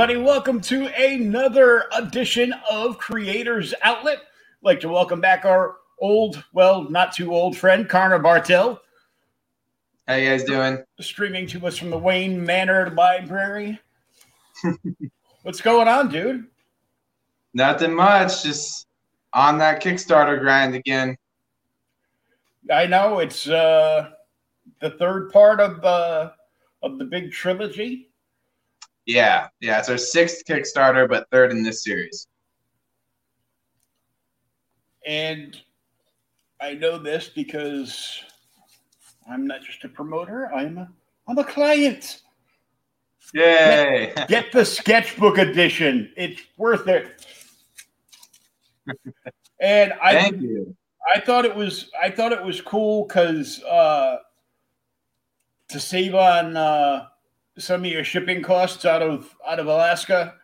Everybody, welcome to another edition of Creators Outlet. I'd like to welcome back our old, well, not too old friend, Conner Bartel, How you guys doing? streaming to us from the Wayne Manor Library. What's going on, dude? Nothing much. Just on that Kickstarter grind again. I know it's uh, the third part of the of the big trilogy. Yeah, yeah. It's our sixth Kickstarter, but third in this series. And I know this because I'm not just a promoter, I'm a I'm a client. Yay! Get the sketchbook edition. It's worth it. And I Thank you. I thought it was I thought it was cool because uh, to save on uh, some of your shipping costs out of out of Alaska,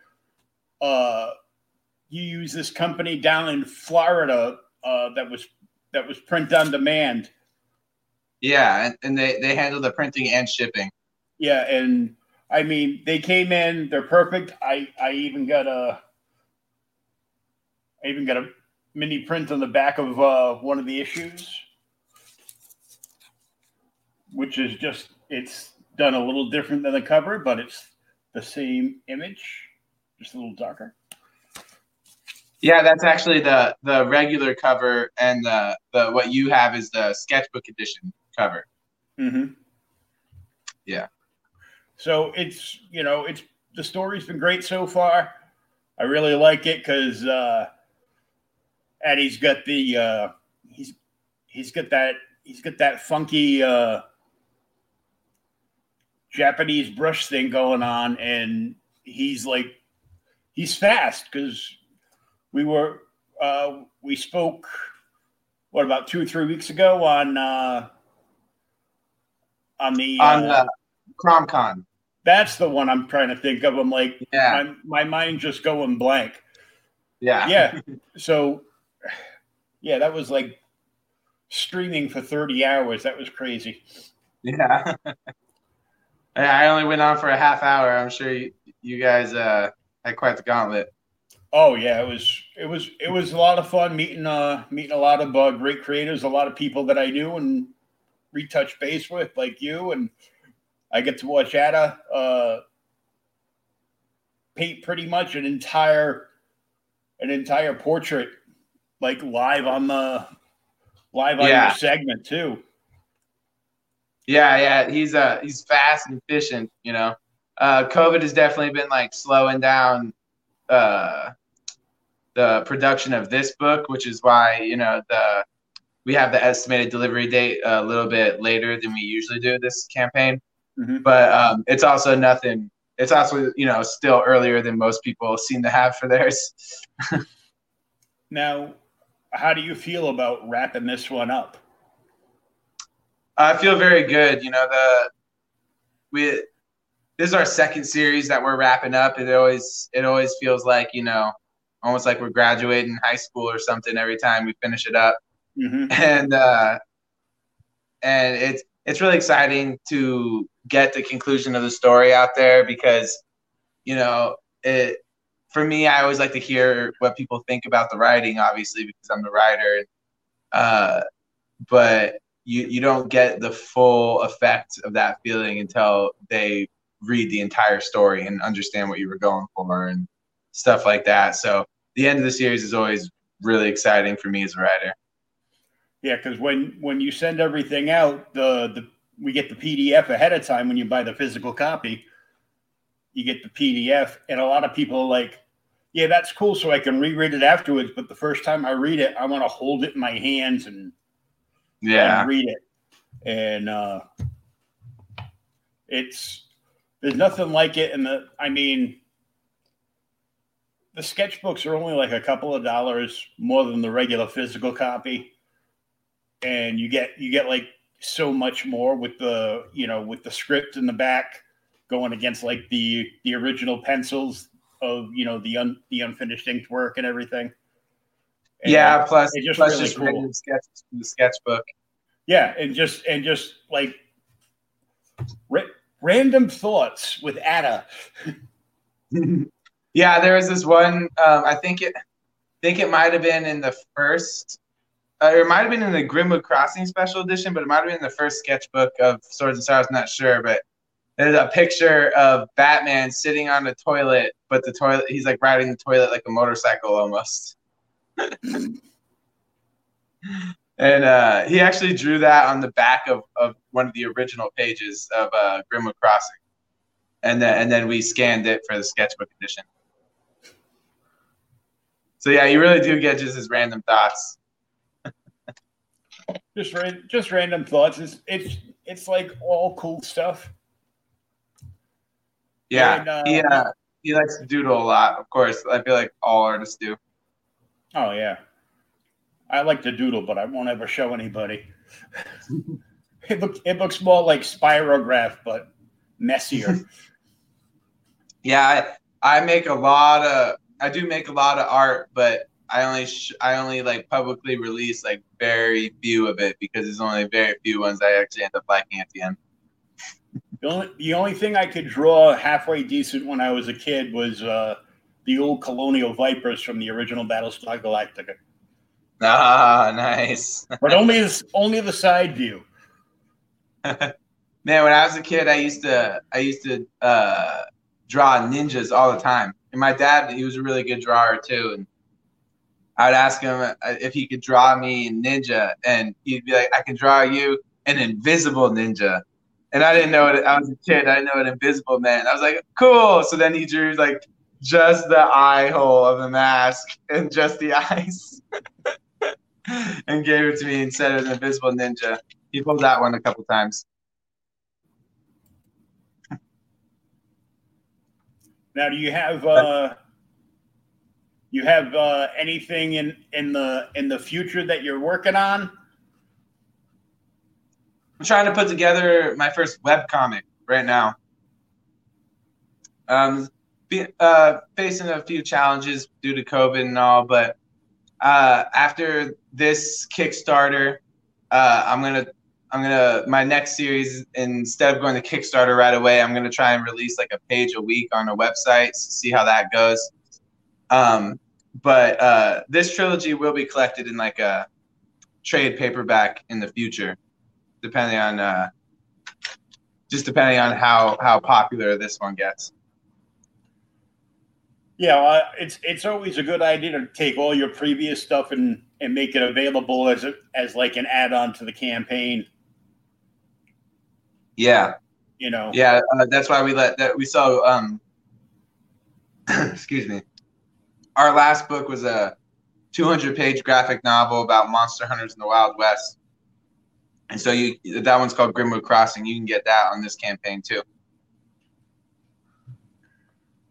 uh, you use this company down in Florida uh, that was that was print on demand. Yeah, and, and they they handle the printing and shipping. Yeah, and I mean they came in, they're perfect. I I even got a I even got a mini print on the back of uh, one of the issues, which is just it's done a little different than the cover, but it's the same image, just a little darker. Yeah, that's actually the the regular cover, and the the what you have is the sketchbook edition cover. Mm-hmm. Yeah. So it's you know it's the story's been great so far. I really like it because uh, Eddie's got the uh, he's he's got that he's got that funky uh, Japanese brush thing going on, and he's like he's fast because we were uh, we spoke what about two or three weeks ago on uh, on the On uh, the CromCon. that's the one I'm trying to think of. I'm like, Yeah, my, my mind just going blank. yeah, Yeah. so, yeah, that was like streaming for 30 hours. That was crazy. yeah. I only went on for a half hour. I'm sure you, you guys uh, had quite the gauntlet. Oh yeah, it was it was it was a lot of fun meeting uh meeting a lot of uh, great creators, a lot of people that I knew and retouch base with, like you, and I get to watch Ada uh paint pretty much an entire an entire portrait like live on the live on Yeah. your segment too. Yeah, yeah, he's uh he's fast and efficient. You know, uh, COVID has definitely been like slowing down uh the production of this book, which is why you know the we have the estimated delivery date a little bit later than we usually do this campaign. Mhm. But um, it's also nothing. It's also you know still earlier than most people seem to have for theirs. Now, how do you feel about wrapping this one up? I feel very good. You know, the we this is our second series that we're wrapping up. It always it always feels like you know, almost like we're graduating high school or something every time we finish it up. Mm-hmm. And uh, and it's it's really exciting to get the conclusion of the story out there because you know it for me i always like to hear what people think about the writing obviously because i'm the writer uh, but you you don't get the full effect of that feeling until they read the entire story and understand what you were going for and stuff like that so the end of the series is always really exciting for me as a writer yeah because when when you send everything out the the we get the pdf ahead of time when you buy the physical copy you get the PDF, and a lot of people are like, "Yeah, that's cool, so I can reread it afterwards." But the first time I read it, I want to hold it in my hands and yeah, and read it. And uh, it's there's nothing like it. And the I mean, the sketchbooks are only like a couple of dollars more than the regular physical copy, and you get you get like so much more with the you know with the script in the back going against like the the original pencils of you know the un, the unfinished inked work and everything. And yeah, plus just plus really just cool. sketches from the sketchbook. Yeah, and just and just like ra- random thoughts with Ada. yeah, there was this one. Um, I think it, think it might have been in the first. Uh, it might have been in the Grimwood Crossing special edition, but it might have been in the first sketchbook of Swords and Stars. I'm not sure, but there's a picture of Batman sitting on the toilet, but the toilet he's like riding the toilet like a motorcycle almost. And uh, he actually drew that on the back of, of one of the original pages of uh, Grimwood Crossing, and then and then we scanned it for the sketchbook edition. So yeah, you really do get just his random thoughts. just just random thoughts. It's it's it's like all cool stuff. Yeah, and, uh, he uh, he likes to doodle a lot. Of course, I feel like all artists do. Oh yeah, I like to doodle, but I won't ever show anybody. it looks it looks more like spirograph, but messier. yeah, I, I make a lot of I do make a lot of art, but I only sh- I only like publicly release like very few of it because there's only very few ones I actually end up liking at the end. The only, the only thing I could draw halfway decent when I was a kid was uh, the old Colonial Vipers from the original Battlestar Galactica. Ah, nice. but only this, only the side view. Man, when I was a kid, I used to I used to uh, draw ninjas all the time. And my dad, he was a really good drawer too. And I'd ask him uh, if he could draw me a ninja, and he'd be like, "I can draw you an invisible ninja." and I didn't know what I was a kid. I didn't know what invisible meant. I was like, cool. So then he drew like just the eye hole of the mask and just the eyes, and gave it to me instead of an invisible ninja. He pulled that one a couple times. Now, do you have uh, you have uh, anything in in the in the future that you're working on? I'm trying to put together my first web comic right now. Um, be, uh, facing a few challenges due to COVID and all, but uh, after this Kickstarter, uh, I'm gonna I'm gonna my next series instead of going to Kickstarter right away, I'm gonna try and release like a page a week on a website, see how that goes. Um, but uh, this trilogy will be collected in like a trade paperback in the future depending on uh, just depending on how how popular this one gets. Yeah, uh, it's it's always a good idea to take all your previous stuff and and make it available as a, as like an add-on to the campaign. Yeah. You know. Yeah, uh, that's why we let that we saw um excuse me. Our last book was a 200 page graphic novel about monster hunters in the Wild West. And so you that one's called Grimwood Crossing. You can get that on this campaign too.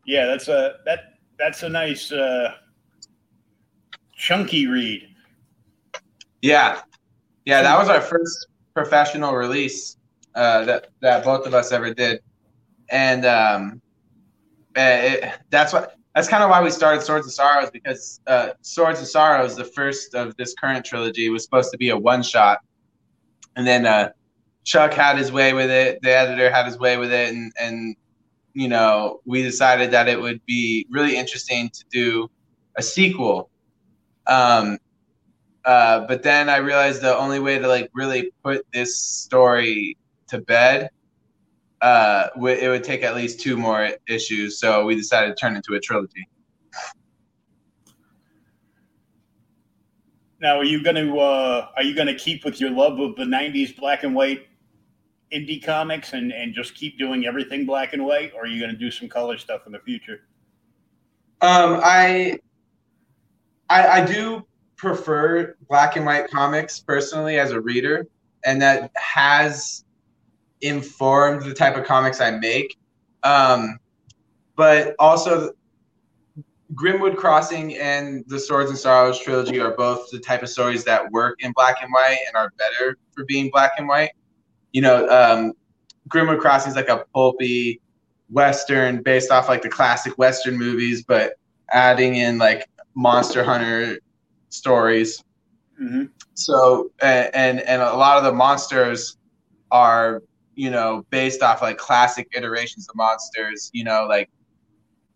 Yeah, that's a that that's a nice uh, chunky read. Yeah, yeah, that was our first professional release uh, that that both of us ever did, and um, eh, it, that's what that's kind of why we started Swords of Sorrows because uh, Swords of Sorrows, the first of this current trilogy, was supposed to be a one shot, and then uh, Chuck had his way with it. The editor had his way with it, and and you know we decided that it would be really interesting to do a sequel. Um, uh, but then I realized the only way to like really put this story to bed, uh, w- it would take at least two more issues. So we decided to turn it into a trilogy. Now, are you going to uh, are you going to keep with your love of the '90s black and white indie comics and and just keep doing everything black and white, or are you going to do some color stuff in the future? Um, I, I, I do prefer black and white comics personally as a reader, and that has informed the type of comics I make. Um, but also, Grimwood Crossing and the Swords and Sorrows trilogy are both the type of stories that work in black and white and are better for being black and white. You know, um, Grimwood Crossing is like a pulpy western based off like the classic western movies, but adding in like monster hunter stories. Mm-hmm. So and and a lot of the monsters are you know based off like classic iterations of monsters. You know like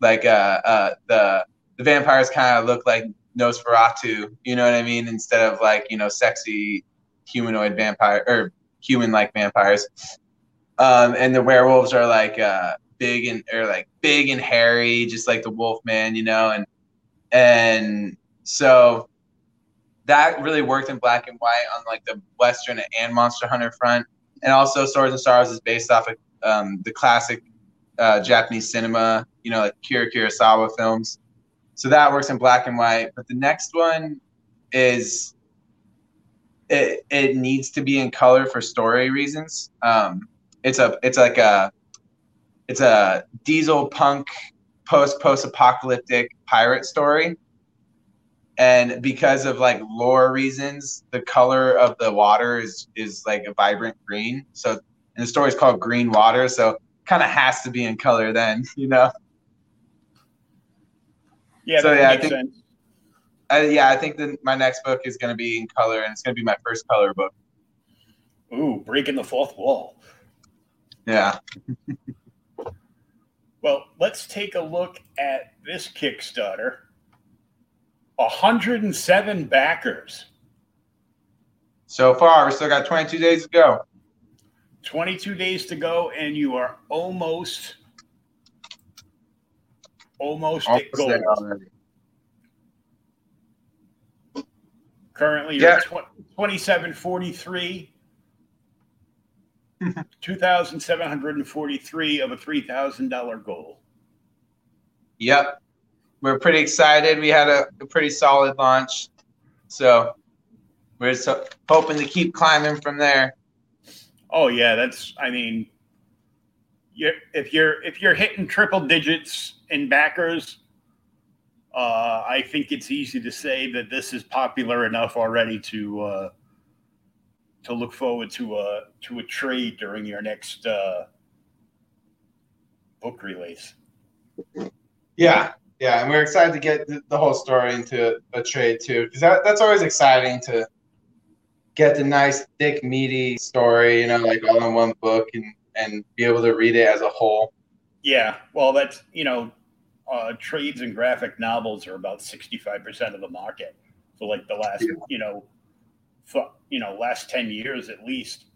like uh, uh the the vampires kind of look like Nosferatu. You know what I mean? Instead of like you know sexy humanoid vampire or human like vampires. Um, and the werewolves are like uh, big and or like big and hairy, just like the wolf man, you know, and and so that really worked in black and white on like the Western and Monster Hunter front. And also Swords and Stars is based off of um, the classic uh, Japanese cinema, you know, like Akira Kurosawa films. So that works in black and white. But the next one is it, it needs to be in color for story reasons. Um, it's a it's like a it's a diesel punk post post apocalyptic pirate story and because of like lore reasons the color of the water is is like a vibrant green so and the story is called green water so kind of has to be in color then you know Yeah, So, that yeah, I think- sense. I, yeah i think that my next book is going to be in color and it's going to be my first color book Ooh, breaking the fourth wall. yeah Well, let's take a look at this Kickstarter. 107 backers, so far we still got 22 days to go 22 days to go, and you are almost almost at Almost goal. there already. Currently, you're Yeah. tw- 2743. 2,743 of a $3,000 goal. Yep. We're pretty excited. We had a, a pretty solid launch. So we're just hoping to keep climbing from there. Oh yeah, that's. I mean, you're, if you're if you're hitting triple digits in backers, uh, I think it's easy to say that this is popular enough already to uh, to look forward to a to a trade during your next uh, book release. Yeah. Yeah. And we're excited to get the, the whole story into a trade too. Because that, that's always exciting to get the nice, thick, meaty story, you know, like all in one book and, and be able to read it as a whole. Yeah, well, that's you know, uh, trades and graphic novels are about sixty five percent of the market. So like the last Yeah. you know, fu- you know, last ten years at least.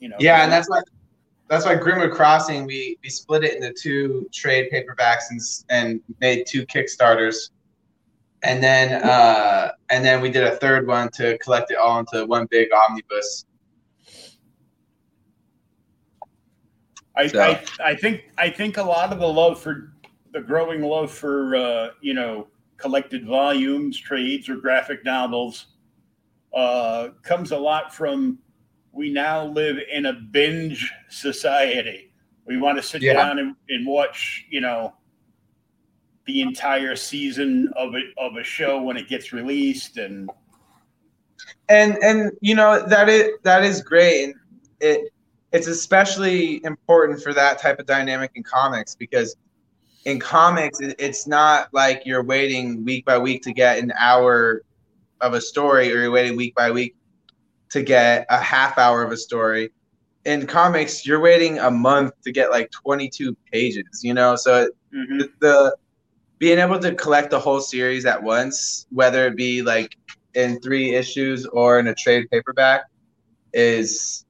You know. Yeah, and that's why that's why Grimwood Crossing we we split it into two trade paperbacks and and made two Kickstarters, and then uh and then we did a third one to collect it all into one big omnibus. I, So- I I think I think a lot of the love for the growing love for uh, you know collected volumes, trades, or graphic novels uh, comes a lot from we now live in a binge society. We want to sit Yeah. down and, and watch you know the entire season of a of a show when it gets released and and and you know that is that is great and it it's especially important for that type of dynamic in comics because in comics it's not like you're waiting week by week to get an hour of a story or you're waiting week by week to get a half hour of a story in comics you're waiting a month to get like 22 pages you know so mm-hmm. the, the being able to collect the whole series at once whether it be like in three issues or in a trade paperback is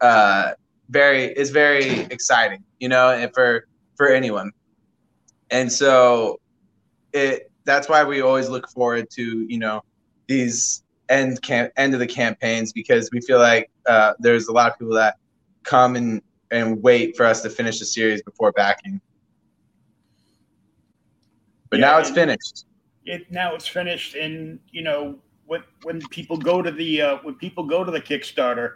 uh, very is very exciting, you know, and for for anyone. And so it that's why we always look forward to you know these end camp end of the campaigns because we feel like uh, there's a lot of people that come and and wait for us to finish the series before backing. But yeah, now it's finished. It now it's finished, and you know when when people go to the uh, when people go to the Kickstarter,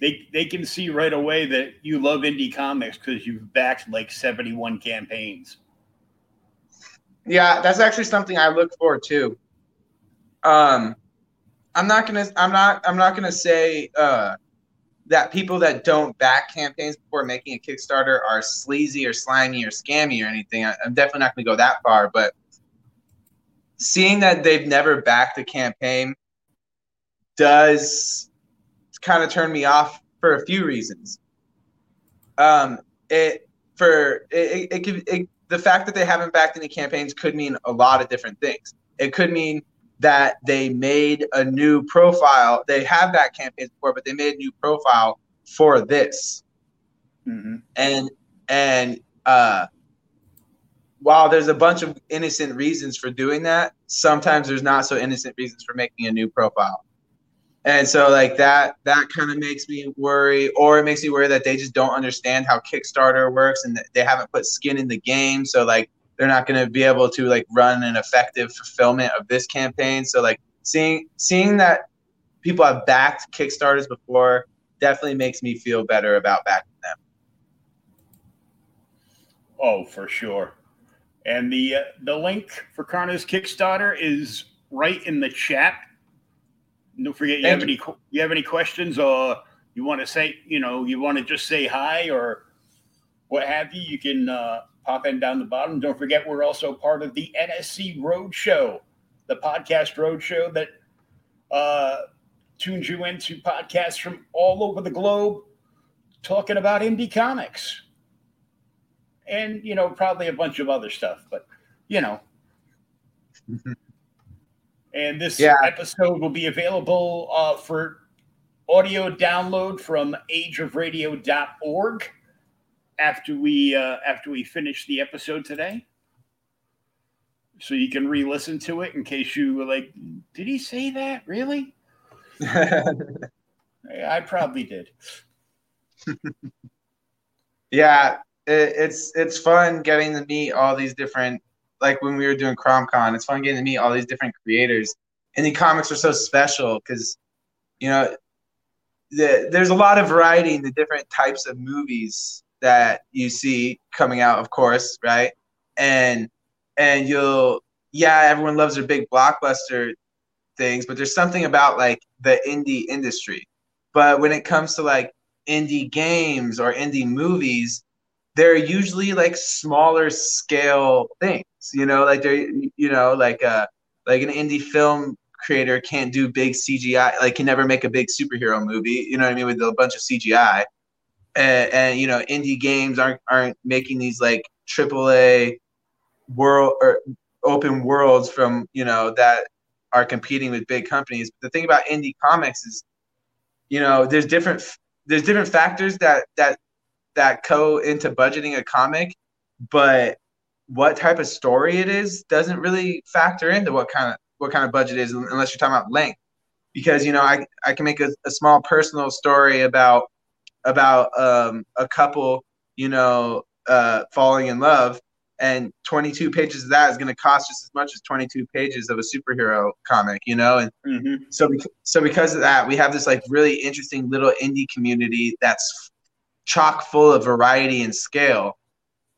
they they can see right away that you love indie comics because you've backed like seventy one campaigns. Yeah, that's actually something I look for too. Um, I'm not gonna I'm not I'm not gonna say uh, that people that don't back campaigns before making a Kickstarter are sleazy or slimy or scammy or anything. I, I'm definitely not gonna go that far, but seeing that they've never backed a campaign does kind of turned me off for a few reasons. Um, it for it, it, it, it the fact that they haven't backed any campaigns could mean a lot of different things. It could mean that they made a new profile. They have backed campaigns before, but they made a new profile for this. Mm-hmm. And and uh, while there's a bunch of innocent reasons for doing that, sometimes there's not so innocent reasons for making a new profile. And so like that that kind of makes me worry or it makes me worry that they just don't understand how Kickstarter works and they haven't put skin in the game so like they're not going to be able to like run an effective fulfillment of this campaign. So like seeing seeing that people have backed Kickstarters before definitely makes me feel better about backing them. Oh, for sure. And the uh, the link for Conner's Kickstarter is right in the chat. Don't forget, you have any you. have any questions or you want to say, you know, you want to just say hi or what have you, you can uh, pop in down the bottom. Don't forget, we're also part of the NSC Roadshow, the podcast roadshow that uh, tunes you into podcasts from all over the globe talking about indie comics. And you know probably a bunch of other stuff but you know and this yeah. episode will be available uh, for audio download from ageofradio.org after we uh, after we finish the episode today. So you can re-listen to it in case you were like did he say that? Really? I probably did. Yeah it, it's it's fun getting to meet all these different like when we were doing CromCon, it's fun getting to meet all these different creators. And the comics are so special because, you know, the, there's a lot of variety in the different types of movies that you see coming out, of course, right? And and you'll yeah, everyone loves their big blockbuster things, but there's something about like the indie industry. But when it comes to like indie games or indie movies, they're usually like smaller scale things you know like they're you know like uh like an indie film creator can't do big cgi like can never make a big superhero movie you know what i mean with a bunch of cgi and, and you know indie games aren't aren't making these like triple a world or open worlds from you know that are competing with big companies. But the thing about indie comics is you know there's different there's different factors that that that go into budgeting a comic, but what type of story it is doesn't really factor into what kind of what kind of budget is unless you're talking about length. Because you know, I I can make a, a small personal story about about um, a couple, you know, uh, falling in love, and 22 pages of that is going to cost just as much as 22 pages of a superhero comic, you know. And mm-hmm. so, so because of that, we have this like really interesting little indie community that's chock full of variety and scale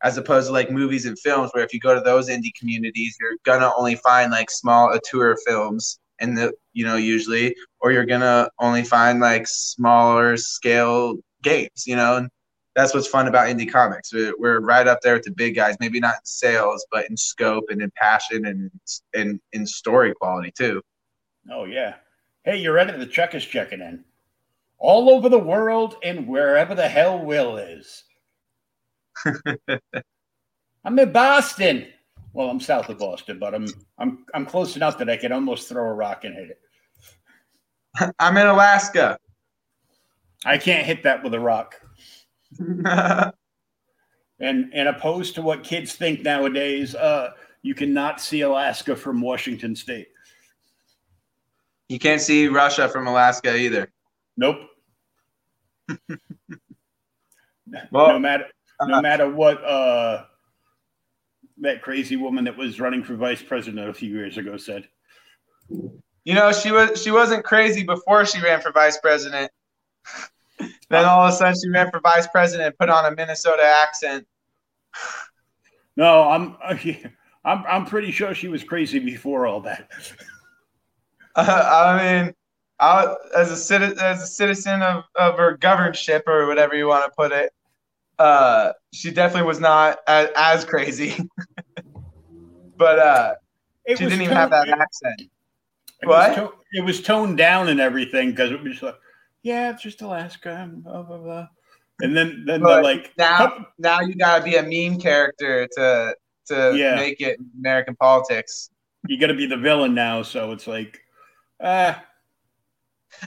as opposed to like movies and films where if you go to those indie communities you're gonna only find like small auteur films and the you know usually, or you're gonna only find like smaller scale games, you know. And that's what's fun about indie comics. We're, we're right up there with the big guys. Maybe not in sales, but in scope and in passion and in in story quality too. Oh yeah. Hey, you're ready. The check is checking in. All over the world and wherever the hell Will is. I'm in Boston. Well, I'm south of Boston, but I'm I'm I'm close enough that I can almost throw a rock and hit it. I'm in Alaska. I can't hit that with a rock. and and opposed to what kids think nowadays, uh, you cannot see Alaska from Washington State. You can't see Russia from Alaska either. Nope. well, no matter no matter what uh, that crazy woman that was running for vice president a few years ago said. You know, she was she wasn't crazy before she ran for vice president. then all of a sudden she ran for vice president and put on a Minnesota accent. No, I'm I'm I'm pretty sure she was crazy before all that. Uh, I mean, I, as a citizen as a citizen of, of her governorship or whatever you want to put it, uh, she definitely was not as, as crazy. but uh, she didn't toned, even have that accent. It what? Was to, it was toned down and everything because it was like, yeah, it's just Alaska, blah blah blah. And then then they're like, now now you gotta be a meme character to to yeah. make it American politics. You got to be the villain now, so it's like, ah.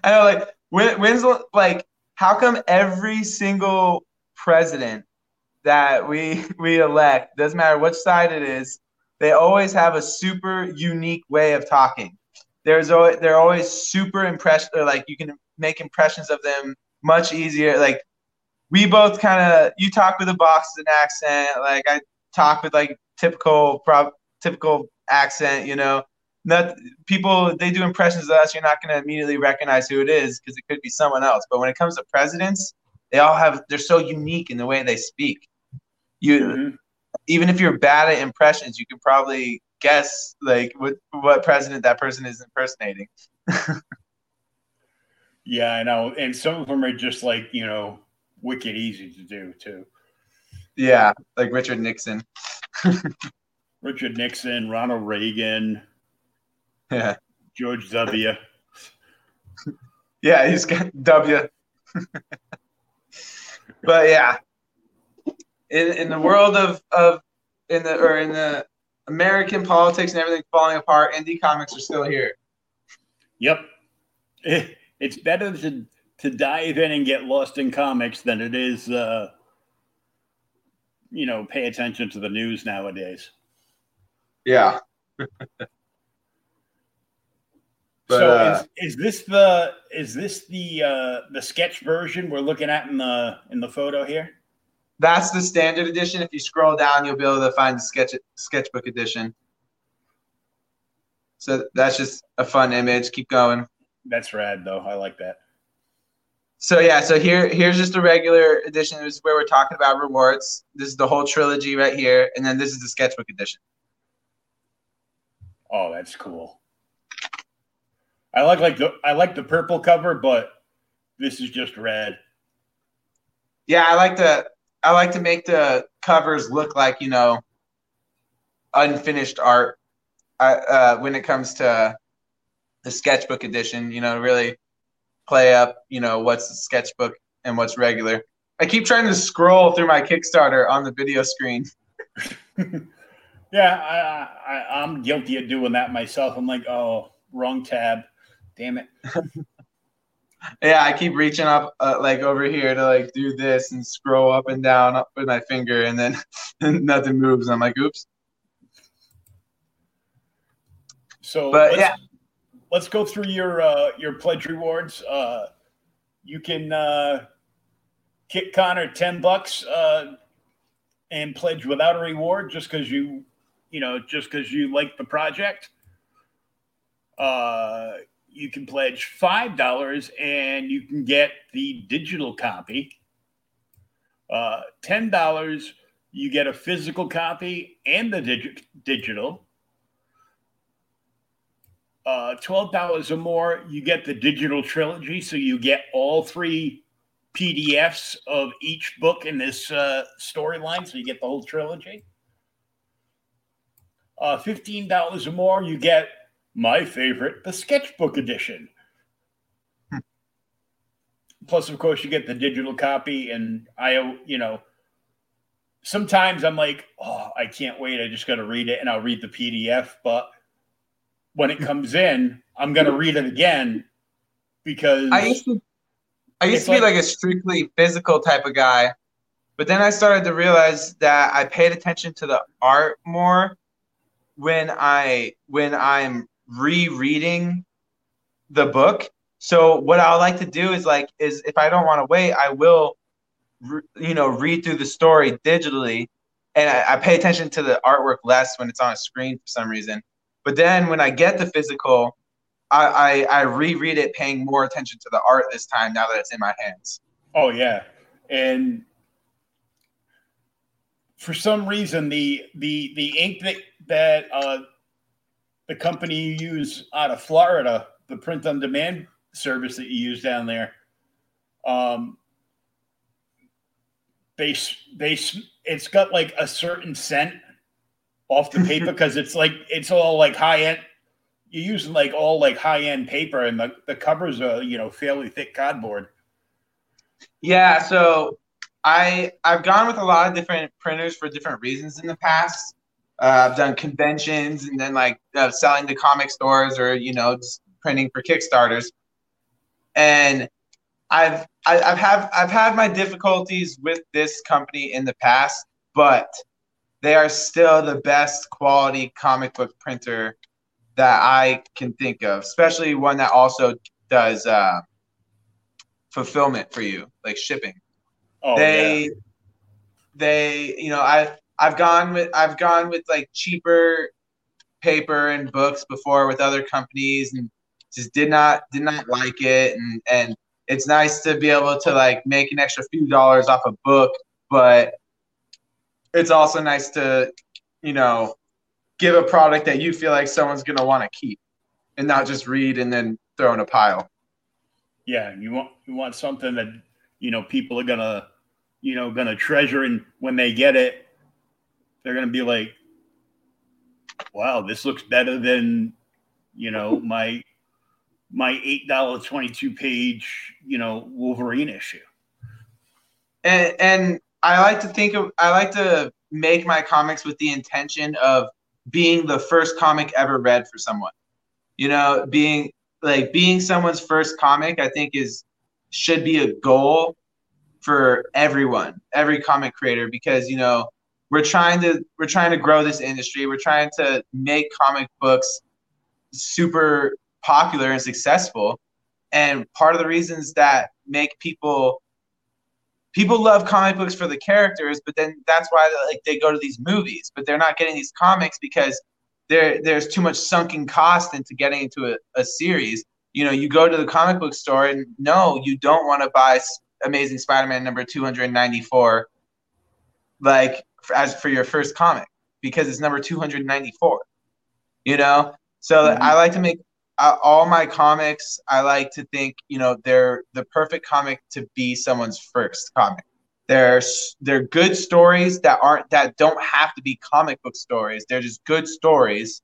I know, like when, when's like how come every single president that we we elect doesn't matter which side it is they always have a super unique way of talking. There's always they're always super impressed or like you can make impressions of them much easier. Like we both kind of you talk with a boston accent like i talk with like typical typical accent you know? Not people they do impressions of us you're not going to immediately recognize who it is because it could be someone else. But when it comes to presidents they all have they're so unique in the way they speak. You mm-hmm. even if you're bad at impressions, you can probably guess like what what president that person is impersonating. yeah, I know, and some of them are just like you know wicked easy to do too. Yeah, like Richard Nixon. Richard Nixon, Ronald Reagan. Yeah. George W. yeah, he's got W but yeah, in in the world of of in the or in the American politics and everything falling apart, indie comics are still here. Yep, it's better to to dive in and get lost in comics than it is, uh, you know, pay attention to the news nowadays. Yeah. But, so uh, is, is this the is this the uh, the sketch version we're looking at in the in the photo here? That's the standard edition. If you scroll down, you'll be able to find the sketch sketchbook edition. So that's just a fun image. Keep going. That's rad, though. I like that. So yeah, so here here's just a regular edition. This is where we're talking about rewards. This is the whole trilogy right here, and then this is the sketchbook edition. Oh, that's cool. I like like the I like the purple cover, but this is just red. Yeah, I like to I like to make the covers look like you know unfinished art. I, uh, when it comes to the sketchbook edition, you know, really play up, you know, what's the sketchbook and what's regular. I keep trying to scroll through my Kickstarter on the video screen. yeah, I, I I'm guilty of doing that myself. I'm like, oh, wrong tab. Damn it. yeah, I keep reaching up uh, like over here to like do this and scroll up and down up with my finger, and then nothing moves. I'm like, oops. So, but let's, yeah, let's go through your uh, your pledge rewards. Uh, you can uh, kick Conner ten bucks uh, and pledge without a reward just because you, you know, just because you like the project. Uh, you can pledge $5 and you can get the digital copy. Uh, $10, you get a physical copy and the digi- digital. uh, twelve dollars or more, you get the digital trilogy, so you get all three PDFs of each book in this uh, storyline, so you get the whole trilogy. Uh, Fifteen dollars or more, you get my favorite, the sketchbook edition. Hmm. Plus, of course, you get the digital copy, and I, you know, sometimes I'm like, oh, I can't wait. I just got to read it, and I'll read the PDF. But when it hmm. comes in, I'm going to read it again because I used to, I used to be like, like a strictly physical type of guy, but then I started to realize that I paid attention to the art more when I when I'm rereading the book. So what I like to do is like is if I don't want to wait, I will, re, you know, read through the story digitally, and I, I pay attention to the artwork less when it's on a screen for some reason. But then when I get the physical, I, I, I reread it, paying more attention to the art this time now that it's in my hands. Oh yeah, and for some reason the the the ink that that uh, the company you use out of Florida, the print on demand service that you use down there, um, they they it's got like a certain scent off the paper because it's like it's all like high end. You're using like all like high end paper, and the, the covers are you know fairly thick cardboard. Yeah, so I I've gone with a lot of different printers for different reasons in the past. Uh, I've done conventions and then like uh, selling to comic stores or you know just printing for Kickstarters, and I've I, I've have I've had my difficulties with this company in the past, but they are still the best quality comic book printer that I can think of, especially one that also does uh, fulfillment for you, like shipping. Oh, they, yeah. they, you know, I I've gone with I've gone with like cheaper paper and books before with other companies and just did not did not like it and and it's nice to be able to like make an extra few dollars off a book, but it's also nice to, you know, give a product that you feel like someone's going to want to keep and not just read and then throw in a pile. Yeah, you want you want something that you know people are going to you know going to treasure and when they get it they're going to be like wow, this looks better than you know my my eight dollar twenty two page you know Wolverine issue. And and I like to think of I like to make my comics with the intention of being the first comic ever read for someone. You know, being like being someone's first comic, I think is should be a goal for everyone, every comic creator, because you know we're trying to we're trying to grow this industry. We're trying to make comic books super popular and successful. And part of the reasons that make people people love comic books for the characters, but then that's why like they go to these movies, but they're not getting these comics because there there's too much sunken cost into getting into a, a series. You know, you go to the comic book store and no, you don't want to buy Amazing Spider-Man number 294 like as for your first comic because it's number 294. You know? So mm-hmm. I like to make uh, all my comics, I like to think, you know, they're the perfect comic to be someone's first comic. They're they're good stories that aren't that don't have to be comic book stories. They're just good stories,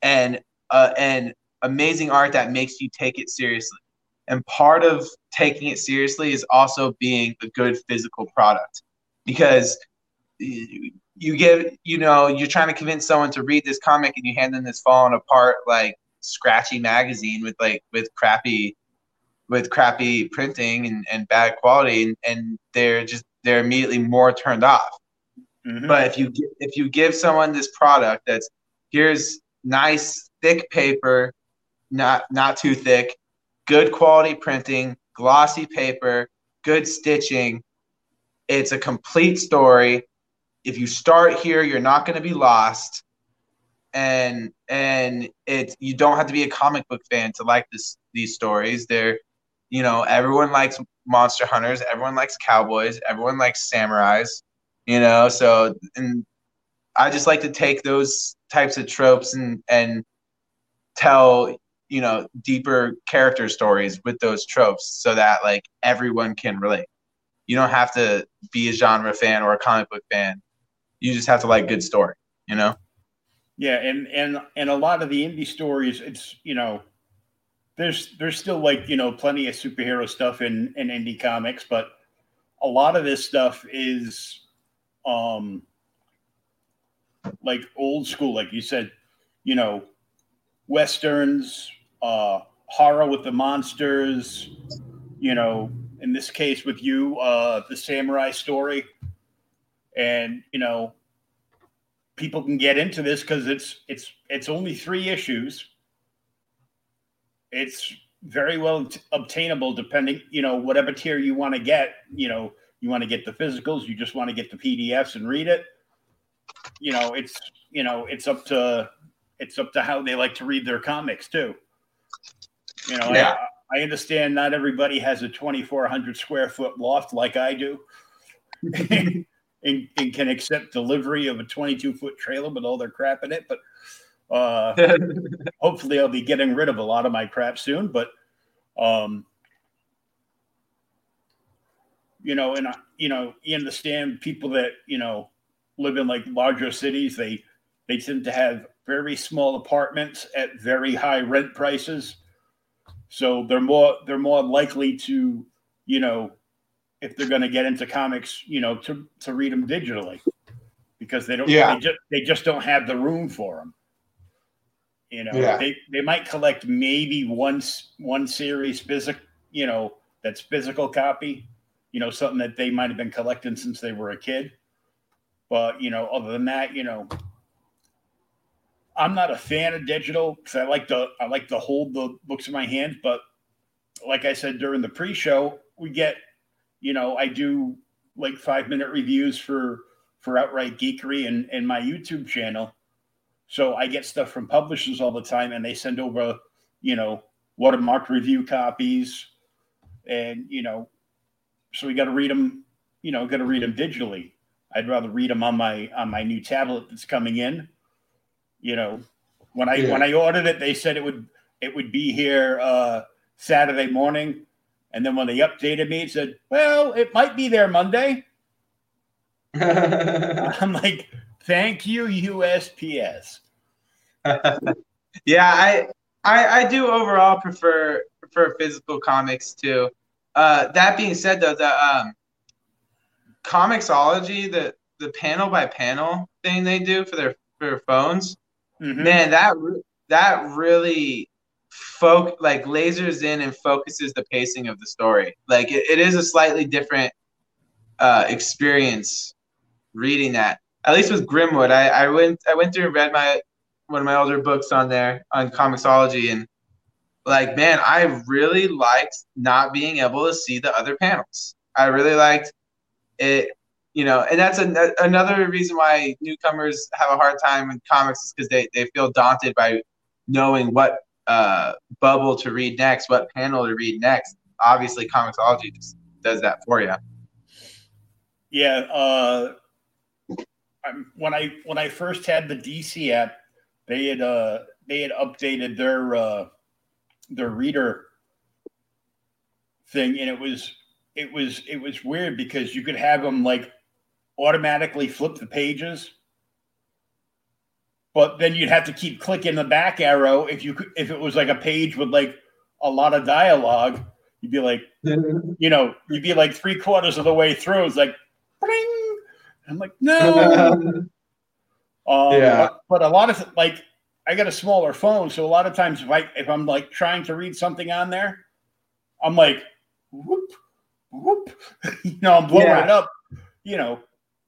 and uh, and amazing art that makes you take it seriously. And part of taking it seriously is also being a good physical product, because you give you know you're trying to convince someone to read this comic and you hand them this falling apart like scratchy magazine with like with crappy with crappy printing and, and bad quality and, and they're just they're immediately more turned off mm-hmm. but if you if you give someone this product that's here's nice thick paper not not too thick good quality printing glossy paper good stitching it's a complete story if you start here you're not going to be lost and and it you don't have to be a comic book fan to like this these stories. They're you know everyone likes monster hunters, everyone likes cowboys, everyone likes samurais. You know, so and I just like to take those types of tropes and and tell you know deeper character stories with those tropes so that like everyone can relate you don't have to be a genre fan or a comic book fan you just have to like good story you know yeah and and and a lot of the indie stories it's you know there's there's still like you know plenty of superhero stuff in in indie comics but a lot of this stuff is um like old school like you said you know westerns uh, horror with the monsters, you know, in this case with you, uh, the samurai story. And, you know, people can get into this because it's it's it's only three issues. It's very well t- obtainable depending, you know, whatever tier you want to get, you know, you want to get the physicals, you just want to get the PDFs and read it. You know, it's you know, it's up to it's up to how they like to read their comics too. You know, yeah. I, I understand not everybody has a 2,400 square foot loft like I do. and, and, can accept delivery of a 22 foot trailer with all their crap in it. But uh, hopefully, I'll be getting rid of a lot of my crap soon. But, um, you know, and, you know, you understand people that, you know, live in like larger cities, they, they tend to have very small apartments at very high rent prices. So they're more they're more likely to, you know, if they're going to get into comics, you know, to to read them digitally because they don't yeah. they just they just don't have the room for them. You know, yeah. they they might collect maybe once one series physical, you know, that's physical copy, you know, something that they might have been collecting since they were a kid. But, you know, other than that, you know, I'm not a fan of digital because I like to I like to hold the books in my hand. But like I said during the pre-show, we get, you know, I do like five minute reviews for for outright geekery and and my YouTube channel. So I get stuff from publishers all the time, and they send over, you know, watermarked review copies, and you know, so we got to read them. You know, got to read them digitally. I'd rather read them on my on my new tablet that's coming in you know, when I yeah. when I ordered it, they said it would it would be here uh, Saturday morning, and then when they updated me, it said, "Well, it might be there Monday." I'm like, "Thank you, USPS." yeah, I, I I do overall prefer prefer physical comics too. Uh, that being said, though, the um, Comixology, the the panel by panel thing they do for their for their phones, Mm-hmm. Man, that that really folk like lasers in and focuses the pacing of the story. Like it, it is a slightly different uh, experience reading that. At least with Grimwood, I, I went I went through and read my one of my older books on there on Comixology and like man, I really liked not being able to see the other panels. I really liked it you know, and that's an, another reason why newcomers have a hard time in comics is because they, they feel daunted by knowing what uh, bubble to read next, what panel to read next. Obviously, Comixology just does that for you. Yeah, uh, when I when I first had the DC app, they had uh, they had updated their uh, their reader thing, and it was it was it was weird because you could have them like automatically flip the pages. But then you'd have to keep clicking the back arrow if you could, if it was like a page with like a lot of dialogue. You'd be like, you know, you'd be like three quarters of the way through. It's like, Bring! I'm like, no. um, yeah. But, but a lot of like, I got a smaller phone, so a lot of times if I if I'm like trying to read something on there, I'm like, whoop, whoop, you know, I'm blowing yeah. it up, you know,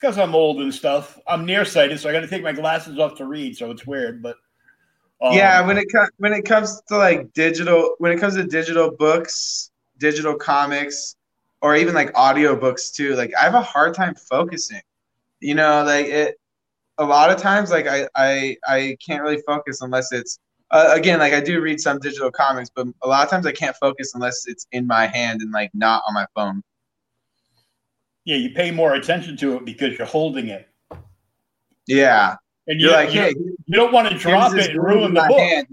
because I'm old and stuff. I'm nearsighted, so I got to take my glasses off to read. So it's weird, but um, yeah, when it comes when it comes to like digital, when it comes to digital books, digital comics, or even like audio books too, like I have a hard time focusing. You know, like it. A lot of times, like I I I can't really focus unless it's uh, again like I do read some digital comics, but a lot of times I can't focus unless it's in my hand and like not on my phone. Yeah, you pay more attention to it because you're holding it. Yeah. And you're, you're like, hey, you don't want to drop it and ruin the book. Hand.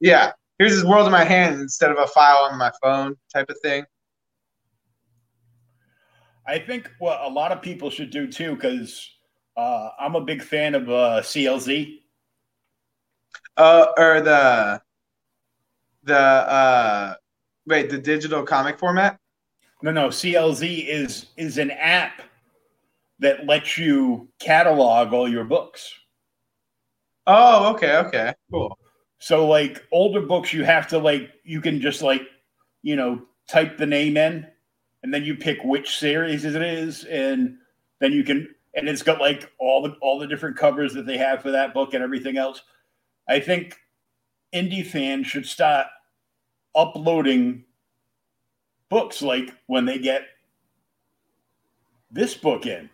Yeah, here's this world in my hand instead of a file on my phone type of thing. I think what a lot of people should do too, because uh, I'm a big fan of uh, CLZ. Uh, or the the uh, wait, the digital comic format. No, no, CLZ is is an app that lets you catalog all your books. Oh, okay, okay, cool. So like older books, you have to like you can just like you know type the name in, and then you pick which series it is, and then you can and it's got like all the all the different covers that they have for that book and everything else. I think indie fans should start uploading books like when they get this book in.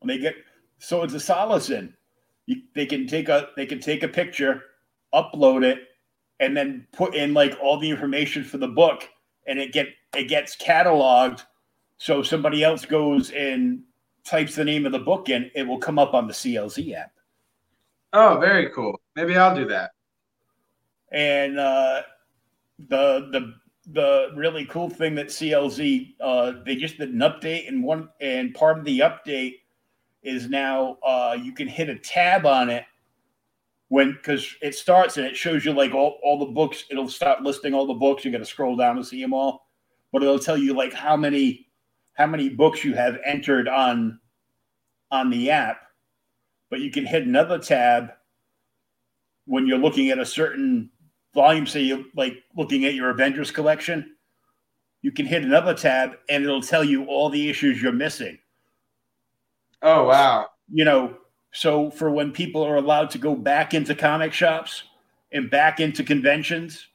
When they get so it's a solace in. You, they can take a they can take a picture, upload it, and then put in like all the information for the book, and it get it gets cataloged. So somebody else goes and types the name of the book in, it will come up on the CLZ app. Oh, very cool. Maybe I'll do that. And uh, the the the really cool thing that CLZ uh, they just did an update, and one and part of the update is now uh, you can hit a tab on it when because it starts and it shows you like all, all the books. It'll start listing all the books. You got to scroll down to see them all, but it'll tell you like how many how many books you have entered on on the app. But you can hit another tab when you're looking at a certain volume. Say you like looking at your Avengers collection. You can hit another tab and it'll tell you all the issues you're missing. Oh wow! You know, so for when people are allowed to go back into comic shops and back into conventions,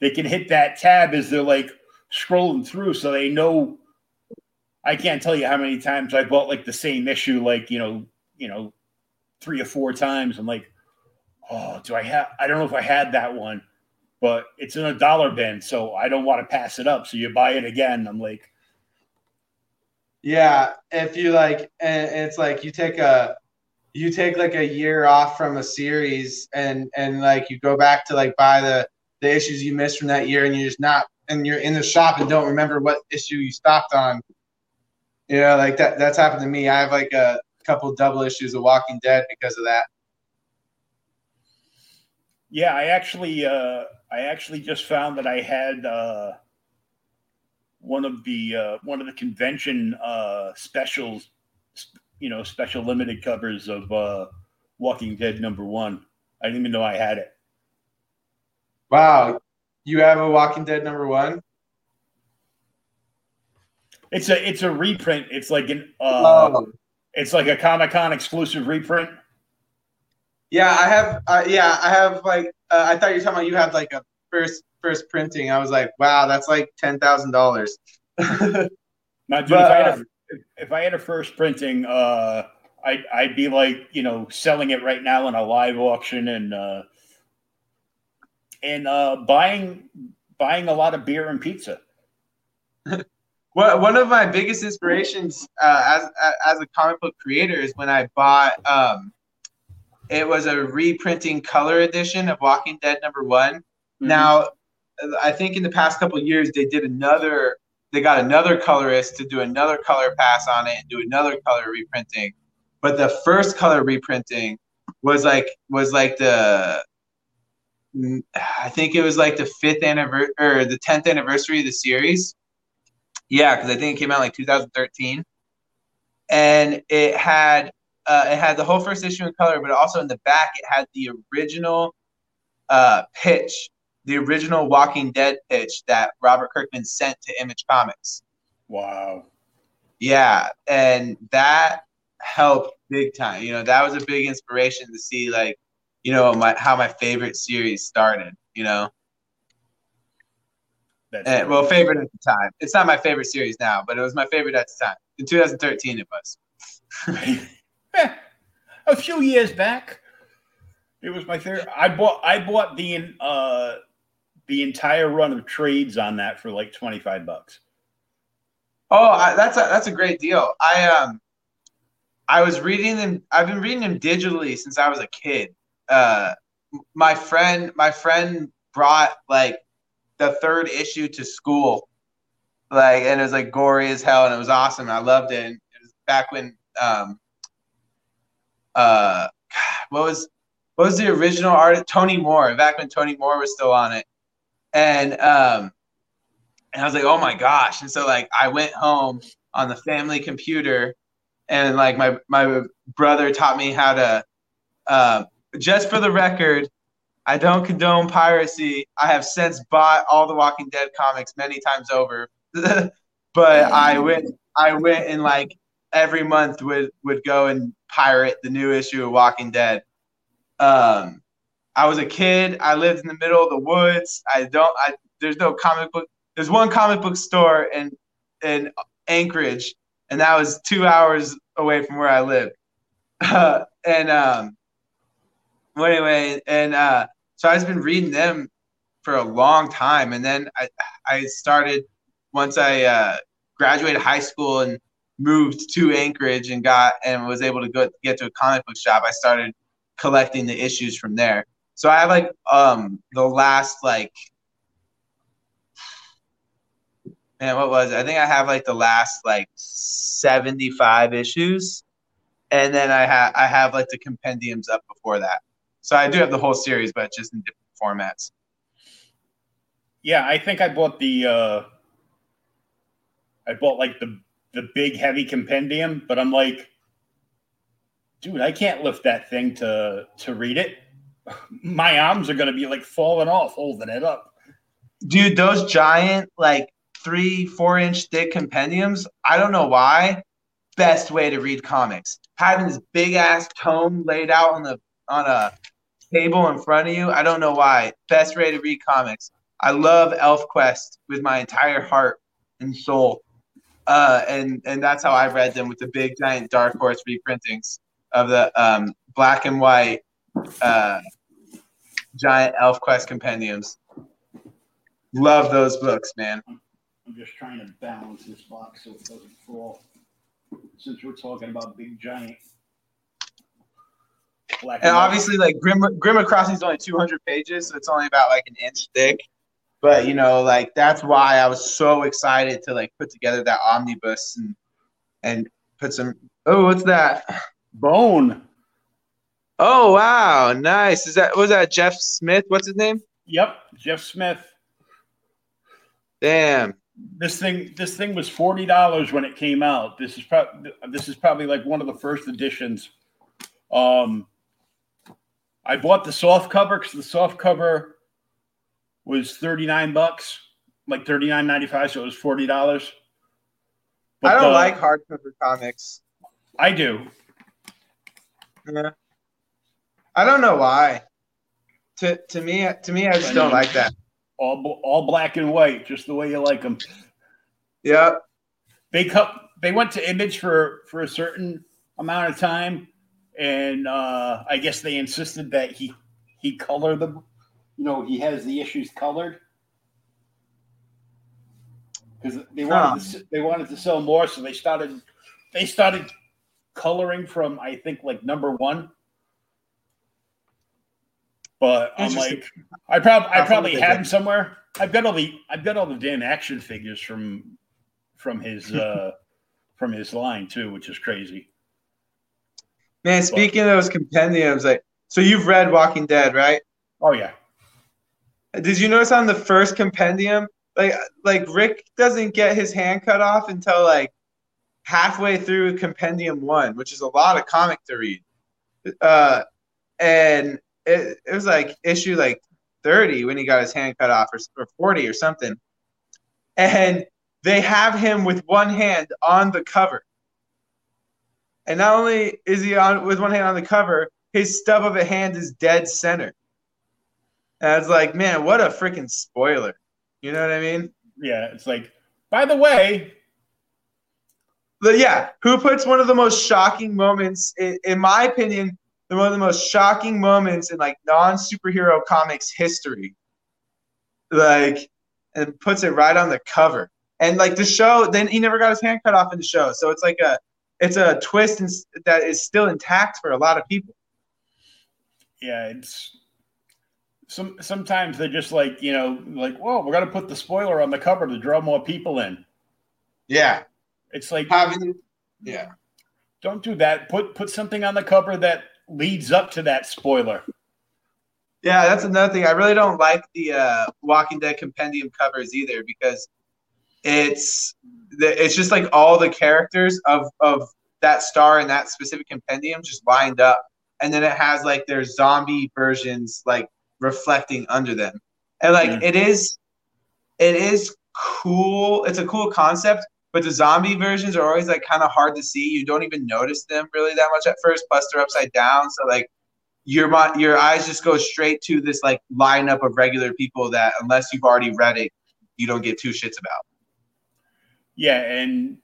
they can hit that tab as they're like scrolling through so they know I can't tell you how many times I bought like the same issue, like, you know, you know, three or four times. I'm like, oh, do I have I don't know if I had that one, but it's in a dollar bin, so I don't want to pass it up. So you buy it again. I'm like, yeah, if you like, and it's like you take a you take like a year off from a series and and like you go back to like buy the the issues you missed from that year and you're just not and you're in the shop and don't remember what issue you stopped on you know like that that's happened to me i have like a couple double issues of walking dead because of that yeah i actually uh i actually just found that i had uh one of the uh, one of the convention uh, specials, you know, special limited covers of uh, Walking Dead number one. I didn't even know I had it. Wow, you have a Walking Dead number one. It's a it's a reprint. It's like an uh, oh. it's like a Comic Con exclusive reprint. Yeah, I have. Uh, yeah, I have like. Uh, I thought you were talking about you had like a first first printing, I was like, wow, that's like ten thousand dollars. Now, dude, but, if, I had a, if I had a first printing, uh, I'd, I'd be like, you know, selling it right now in a live auction and uh, and uh, buying buying a lot of beer and pizza. well, one of my biggest inspirations uh, as as a comic book creator is when I bought. Um, it was a reprinting color edition of Walking Dead number one. Mm-hmm. Now, I think in the past couple years they did another. They got another colorist to do another color pass on it and do another color reprinting. But the first color reprinting was like was like the I think it was like the fifth anniversary or the tenth anniversary of the series. Yeah, because I think it came out like 2013, and it had uh, it had the whole first issue in color, but also in the back it had the original uh, pitch the original Walking Dead pitch that Robert Kirkman sent to Image Comics. Wow. Yeah, and that helped big time. You know, that was a big inspiration to see like, you know, my how my favorite series started, you know. And, well, favorite at the time. It's not my favorite series now, but it was my favorite at the time. In 2013, it was. a few years back, it was my favorite. I bought I bought the uh the entire run of trades on that for like 25 bucks. Oh, I, that's a, that's a great deal. I um I was reading them I've been reading them digitally since I was a kid. Uh my friend my friend brought like the third issue to school, like, and it was like gory as hell, and it was awesome. I loved it. And it was back when um uh what was what was the original artist Tony Moore back when Tony Moore was still on it, and um and I was like, oh my gosh, and so like I went home on the family computer, and like my my brother taught me how to. Uh, just for the record, I don't condone piracy. I have since bought all the Walking Dead comics many times over, but I went I went and like every month would would go and pirate the new issue of Walking Dead. Um, I was a kid. I lived in the middle of the woods. I don't. I there's no comic book. There's one comic book store in in Anchorage, and that was two hours away from where I live. Uh, and um, well, anyway, and uh, so I've been reading them for a long time, and then I I started once I uh, graduated high school and moved to Anchorage and got and was able to go get to a comic book shop. I started collecting the issues from there. So I have like um the last like man, what was it? I think I have like the last like seventy five issues, and then I have I have like the compendiums up before that. So I do have the whole series, but just in different formats. Yeah, I think I bought the uh I bought like the the big heavy compendium, but I'm like, dude, I can't lift that thing to to read it. My arms are gonna be like falling off holding it up. Dude, those giant like three, four inch thick compendiums, I don't know why. Best way to read comics. Having this big ass tome laid out on the on a table in front of you. I don't know why. Best way to read comics. I love ElfQuest with my entire heart and soul. Uh, and and that's how I read them with the big giant Dark Horse reprintings of the um, black and white uh, giant ElfQuest compendiums. Love those books, man. I'm just trying to balance this box so it doesn't fall. Since we're talking about big giant black and, and obviously, like Grim Grim Crossing is only 200 pages, so it's only about like an inch thick. But you know, like that's why I was so excited to like put together that omnibus and and put some. Oh, what's that? Bone. Oh wow, nice. Is that was that Jeff Smith? What's his name? Yep, Jeff Smith. Damn. This thing, this thing was forty dollars when it came out. This is probably this is probably like one of the first editions. Um, I bought the soft cover because the soft cover was 39 bucks, like 39.95, so it was $40. But I don't the, like hardcover comics. I do. Yeah. I don't know why. To to me to me I just don't like that. All all black and white, just the way you like them. Yeah. They cut they went to image for for a certain amount of time and uh, I guess they insisted that he he color them. You know, he has the issues colored because they wanted to, they wanted to sell more, so they started they started coloring from I think like number one. But I'm like, I probably I probably have him somewhere. I've got all the I've got all the damn action figures from from his uh from his line too, which is crazy. Man, speaking of those compendiums, like so you've read Walking Dead, right? Oh yeah. Did you notice on the first compendium, like like Rick doesn't get his hand cut off until like halfway through compendium one, which is a lot of comic to read. Uh, and it, it was like issue like 30 when he got his hand cut off or, or 40 or something. And they have him with one hand on the cover. And not only is he on with one hand on the cover, his stub of a hand is dead center. And I was like, man, what a freaking spoiler. You know what I mean? Yeah, it's like, by the way. But yeah, who puts one of the most shocking moments, in, in my opinion, the one of the most shocking moments in like non superhero comics history, like, and puts it right on the cover. And like the show, then he never got his hand cut off in the show. So it's like a it's a twist that is still intact for a lot of people. Yeah, it's some sometimes they're just like you know like whoa we're gonna put the spoiler on the cover to draw more people in. Yeah, It's like having yeah. don't do that. Put put something on the cover that leads up to that spoiler. Yeah, that's another thing. I really don't like the uh, Walking Dead compendium covers either because it's it's just like all the characters of of that star and that specific compendium just lined up, and then it has like their zombie versions like reflecting under them, and like Mm. it is, it is cool. It's a cool concept, but the zombie versions are always like kind of hard to see. You don't even notice them really that much at first. Plus, they're upside down, so like your your eyes just go straight to this like lineup of regular people that unless you've already read it, you don't get two shits about. Yeah, and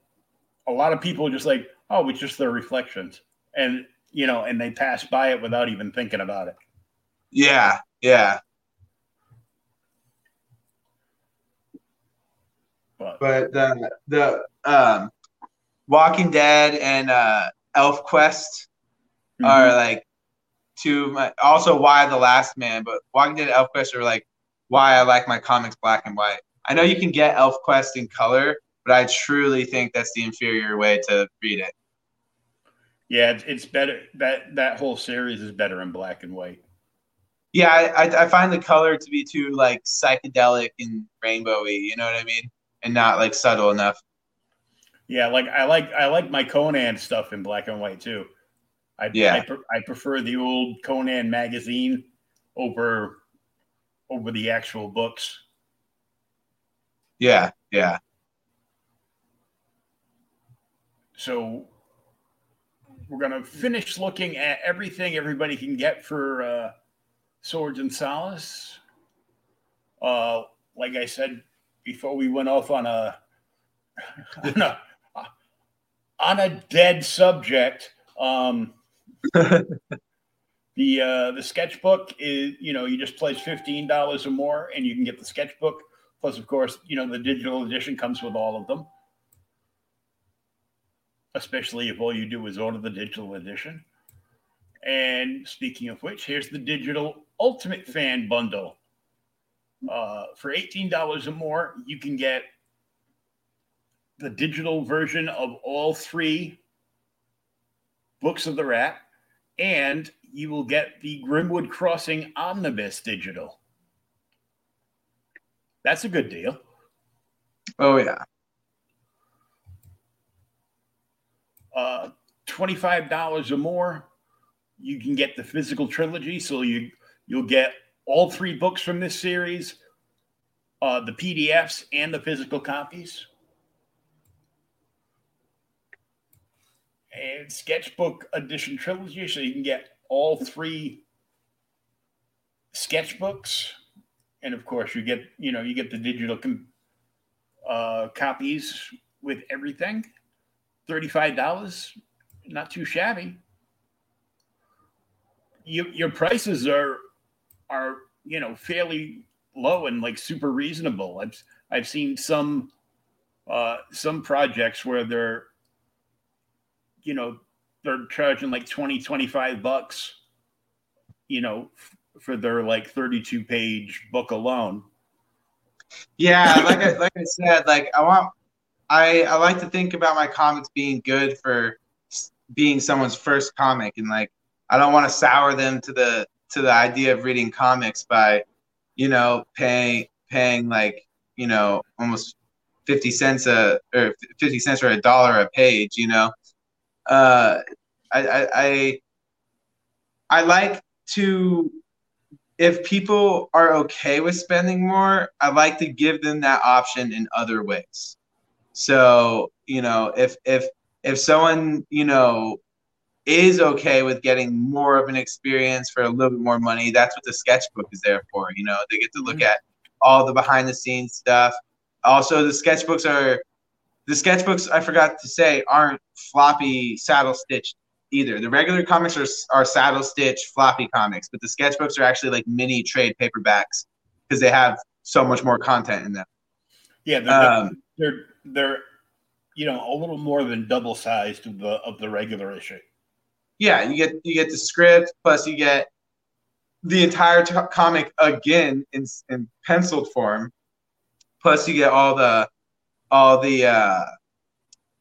a lot of people just like, oh, it's just their reflections, and you know, and they pass by it without even thinking about it. Yeah, yeah. But But the the um, Walking Dead and uh, ElfQuest Mm-hmm. are like two. My, also, Y the Last Man, but Walking Dead and ElfQuest are like why I like my comics black and white. I know you can get ElfQuest in color, but I truly think that's the inferior way to read it. yeah, it's, it's better that that whole series is better in black and white. Yeah, I, I, find the color to be too like psychedelic and rainbowy. You know what I mean? And not like subtle enough. Yeah, like I like I like my Conan stuff in black and white too. I Yeah. I, pre- I prefer the old Conan magazine over over the actual books. Yeah, yeah. So we're gonna finish looking at everything everybody can get for uh, Swords and Solace. Uh, like I said before, we went off on a on a, on a dead subject. Um, the uh, the sketchbook is you know you just place fifteen dollars or more and you can get the sketchbook. Plus, of course, you know the digital edition comes with all of them especially if all you do is order the digital edition. And speaking of which, here's the digital Ultimate Fan Bundle. Uh, for $18 or more, you can get the digital version of all three books of the rat, and you will get the Grimwood Crossing Omnibus digital. That's a good deal. Oh yeah. uh, $25 or more, you can get the physical trilogy. So you you'll get all three books from this series, uh, the PDFs and the physical copies. And sketchbook edition trilogy, so you can get all three sketchbooks, and of course you get you know you get the digital com- uh, copies with everything. Thirty-five dollars, not too shabby. You, your prices are are you know fairly low and like super reasonable. I've I've seen some uh, some projects where they're you know they're charging like 20 25 bucks you know f- for their like 32 page book alone Yeah, like I, like I said, like I want, I I like to think about my comics being good for being someone's first comic, and like I don't want to sour them to the to the idea of reading comics by, you know, paying paying like you know almost fifty cents a or fifty cents or a dollar a page, you know. Uh, I I I, I like to if people are okay with spending more, I like to give them that option in other ways. So, you know, if if if someone, you know, is okay with getting more of an experience for a little bit more money, that's what the sketchbook is there for. You know, they get to look at all the behind the scenes stuff. Also, the sketchbooks are the sketchbooks I forgot to say aren't floppy saddle stitched either. The regular comics are, are saddle stitched floppy comics, but the sketchbooks are actually like mini trade paperbacks because they have so much more content in them. yeah they're, Um, they're they're you know a little more than double sized of the of the regular issue Yeah, you get you get the script plus you get the entire t- comic again in in penciled form. Plus, you get all the all the uh,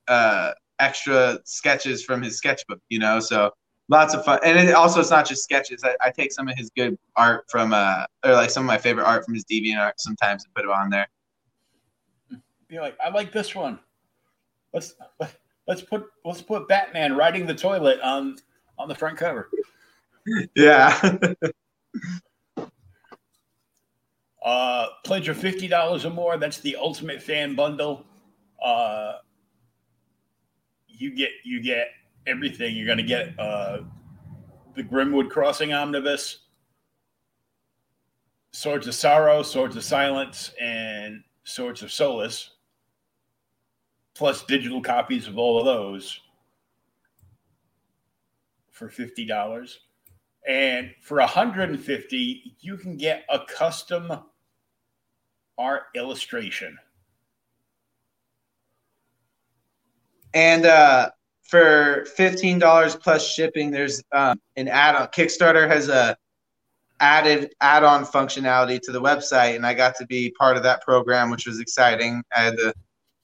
uh, extra sketches from his sketchbook. You know, so lots of fun. And it, also, it's not just sketches. I, I, take some of his good art from, uh, or like some of my favorite art from his DeviantArt sometimes and put it on there. Be like, I like this one. Let's let's put let's put Batman riding the toilet on on the front cover. Yeah. uh, pledge of fifty dollars or more. That's the ultimate fan bundle. Uh, you get you get everything. You're going to get uh, the Grimwood Crossing Omnibus, Swords of Sorrow, Swords of Silence, and Swords of Solace, plus digital copies of all of those for fifty dollars. And for 150, you can get a custom art illustration. And uh, for fifteen dollars plus shipping, there's um, an add-on. Kickstarter has a added add-on functionality to the website, and I got to be part of that program, which was exciting. I had to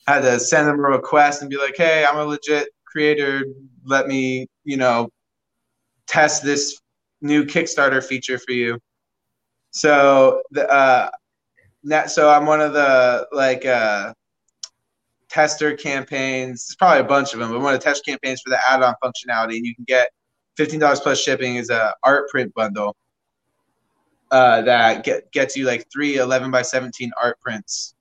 had to send them a request and be like, "Hey, I'm a legit creator. Let me, you know, test this new Kickstarter feature for you." So the uh, so I'm one of the like uh, tester campaigns. There's probably a bunch of them, but one of the test campaigns for the add-on functionality, and you can get fifteen dollars plus shipping is a art print bundle uh, that get, gets you like three 11 by 17 art prints.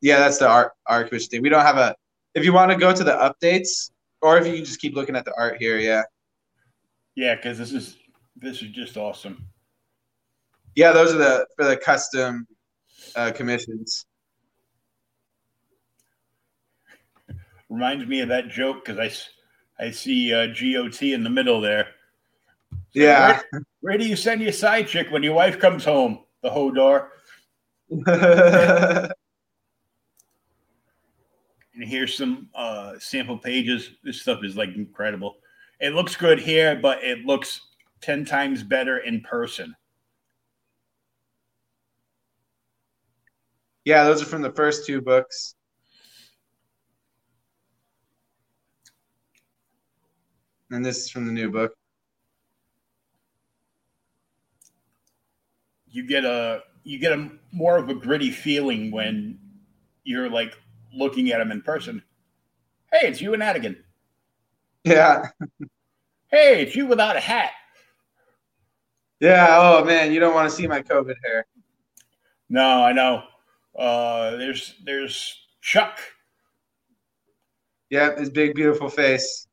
Yeah, that's the art art thing. We don't have a. If you want to go to the updates, or if you can just keep looking at the art here, yeah. Yeah, because this is this is just awesome. Yeah, those are the for the custom uh, commissions. Reminds me of that joke because I, I see uh, GOT in the middle there. So yeah. Where, where, do you send your side chick when your wife comes home? The Hodor. and here's some uh, sample pages. This stuff is like incredible. It looks good here, but it looks 10 times better in person. Yeah, those are from the first two books. And this is from the new book. You get a you get a more of a gritty feeling when you're like looking at him in person. Hey, it's you and Atagun. Yeah. hey, it's you without a hat. Yeah. Oh man, you don't want to see my COVID hair. No, I know. Uh, there's there's Chuck. Yeah, his big beautiful face.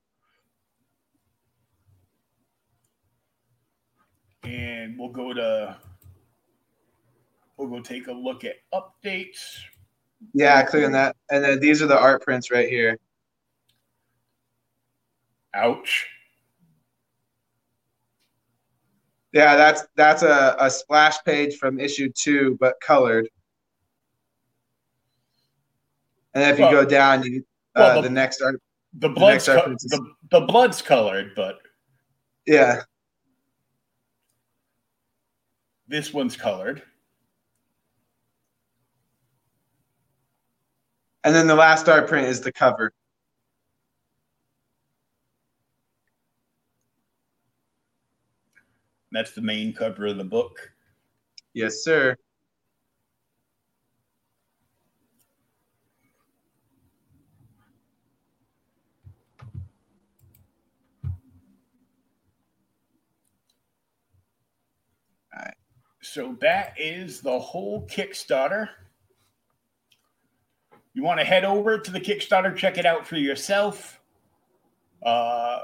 And we'll go to we'll go take a look at updates. Yeah, click on that. And then these are the art prints right here. Ouch. Yeah, that's that's a, a splash page from issue two, but colored. And then if you go down, you uh, well, the, the, next art, the blood's the, co- the, the blood's colored, but yeah, this one's colored. And then the last art print is the cover. That's the main cover of the book. Yes, sir. So that is the whole Kickstarter. You want to head over to the Kickstarter, check it out for yourself. Uh,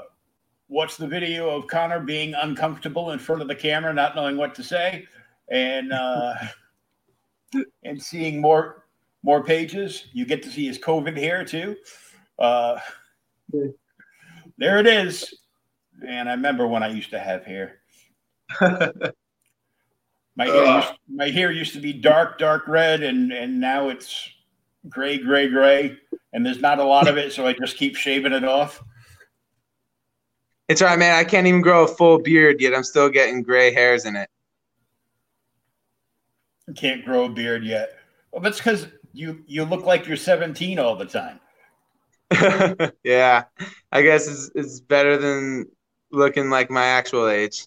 watch the video of Conner being uncomfortable in front of the camera, not knowing what to say, and uh, and seeing more more pages. You get to see his COVID hair too. Uh, there it is. And I remember when I used to have hair. My hair, used, my hair used to be dark, dark red, and and now it's gray, gray, gray, and there's not a lot of it, so I just keep shaving it off. It's all right, man. I can't even grow a full beard yet. I'm still getting gray hairs in it. Can't grow a beard yet. Well, that's because you you look like you're 17 all the time. yeah, I guess it's it's better than looking like my actual age.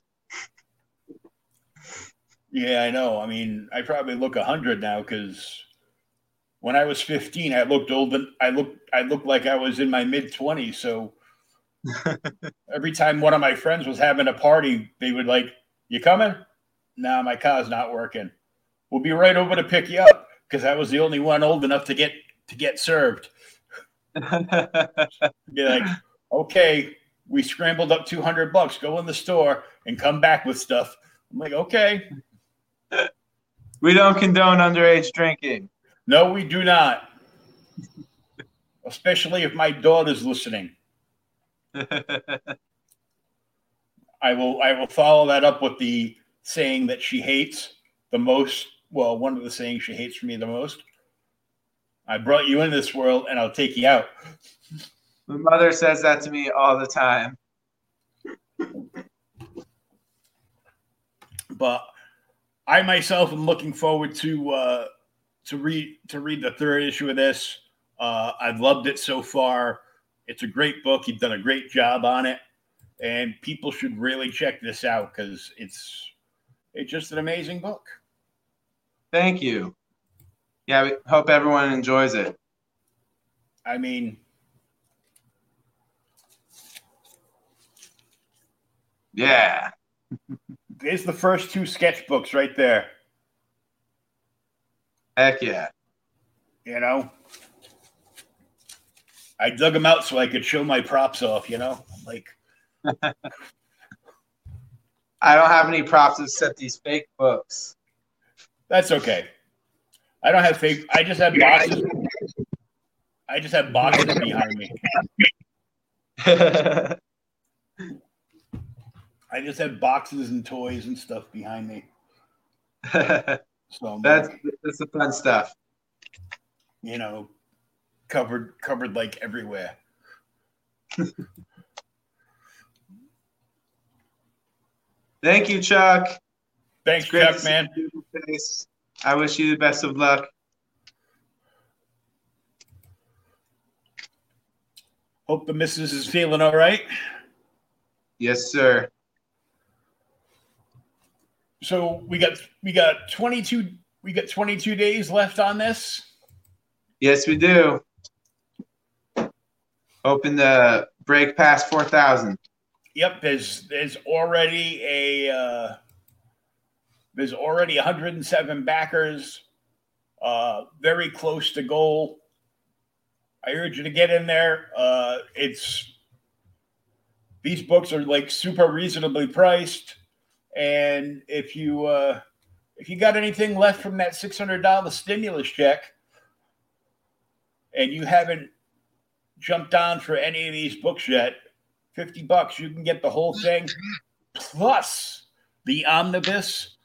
Yeah, I know. I mean, I probably look 100 now because when I was 15, I looked old and I looked I looked like I was in my mid 20s. So every time one of my friends was having a party, they would like, "You coming?" Nah, my car's not working. We'll be right over to pick you up because I was the only one old enough to get to get served. be like, okay, we scrambled up 200 bucks. Go in the store and come back with stuff. I'm like, okay. We don't condone underage drinking. No, we do not. Especially if my daughter's listening. I will I will follow that up with the saying that she hates the most. Well, one of the sayings she hates from me the most. I brought you in this world and I'll take you out. My mother says that to me all the time. But I myself am looking forward to uh, to read to read the third issue of this. Uh, I've loved it so far. It's a great book. You've done a great job on it, and people should really check this out because it's it's just an amazing book. Thank you. Yeah, we hope everyone enjoys it. I mean, Yeah. there's the first two sketchbooks right there. Heck yeah. You know, I dug them out so I could show my props off. You know, like I don't have any props except these fake books. that's okay. I don't have fake. I just have boxes. I just have boxes behind me. I just have boxes and toys and stuff behind me. So that's that's the fun stuff. you know, covered covered like everywhere. Thank you, Chuck. Thanks, Chuck, man. I wish you the best of luck. Hope the missus is feeling all right. Yes, sir. So we got we got 22 we got 22 days left on this. Yes, we do. Open the break past four thousand. Yep, there's there's already a uh, there's already 107 backers, uh, very close to goal. I urge you to get in there. Uh, it's these books are like super reasonably priced, and if you uh, if you got anything left from that six hundred dollar stimulus check, and you haven't jumped on for any of these books yet, 50 bucks, you can get the whole thing plus the omnibus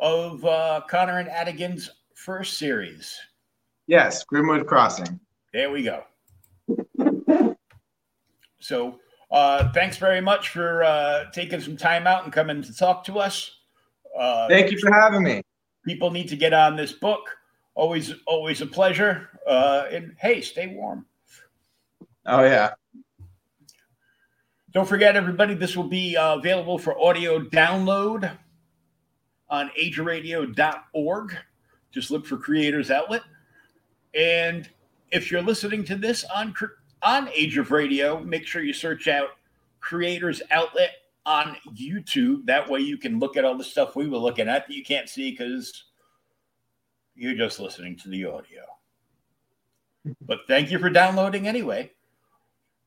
of uh, Conner and Atagun's first series. Yes, Grimwood Crossing. There we go. So, uh, thanks very much for uh, taking some time out and coming to talk to us. Uh, Thank you for having me. people need to get on this book. Always, always a pleasure. Uh, and hey, stay warm. Oh yeah. Don't forget, everybody, this will be uh, available for audio download on ageradio.org. Just look for Creators Outlet. And if you're listening to this on on Age of Radio, make sure you search out Creators Outlet on YouTube. That way you can look at all the stuff we were looking at that you can't see because you're just listening to the audio. But thank you for downloading anyway.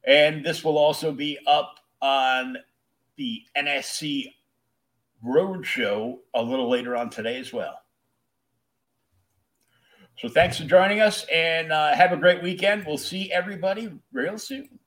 And this will also be up on the NSC Roadshow a little later on today as well. So thanks for joining us and uh, have a great weekend. We'll see everybody real soon.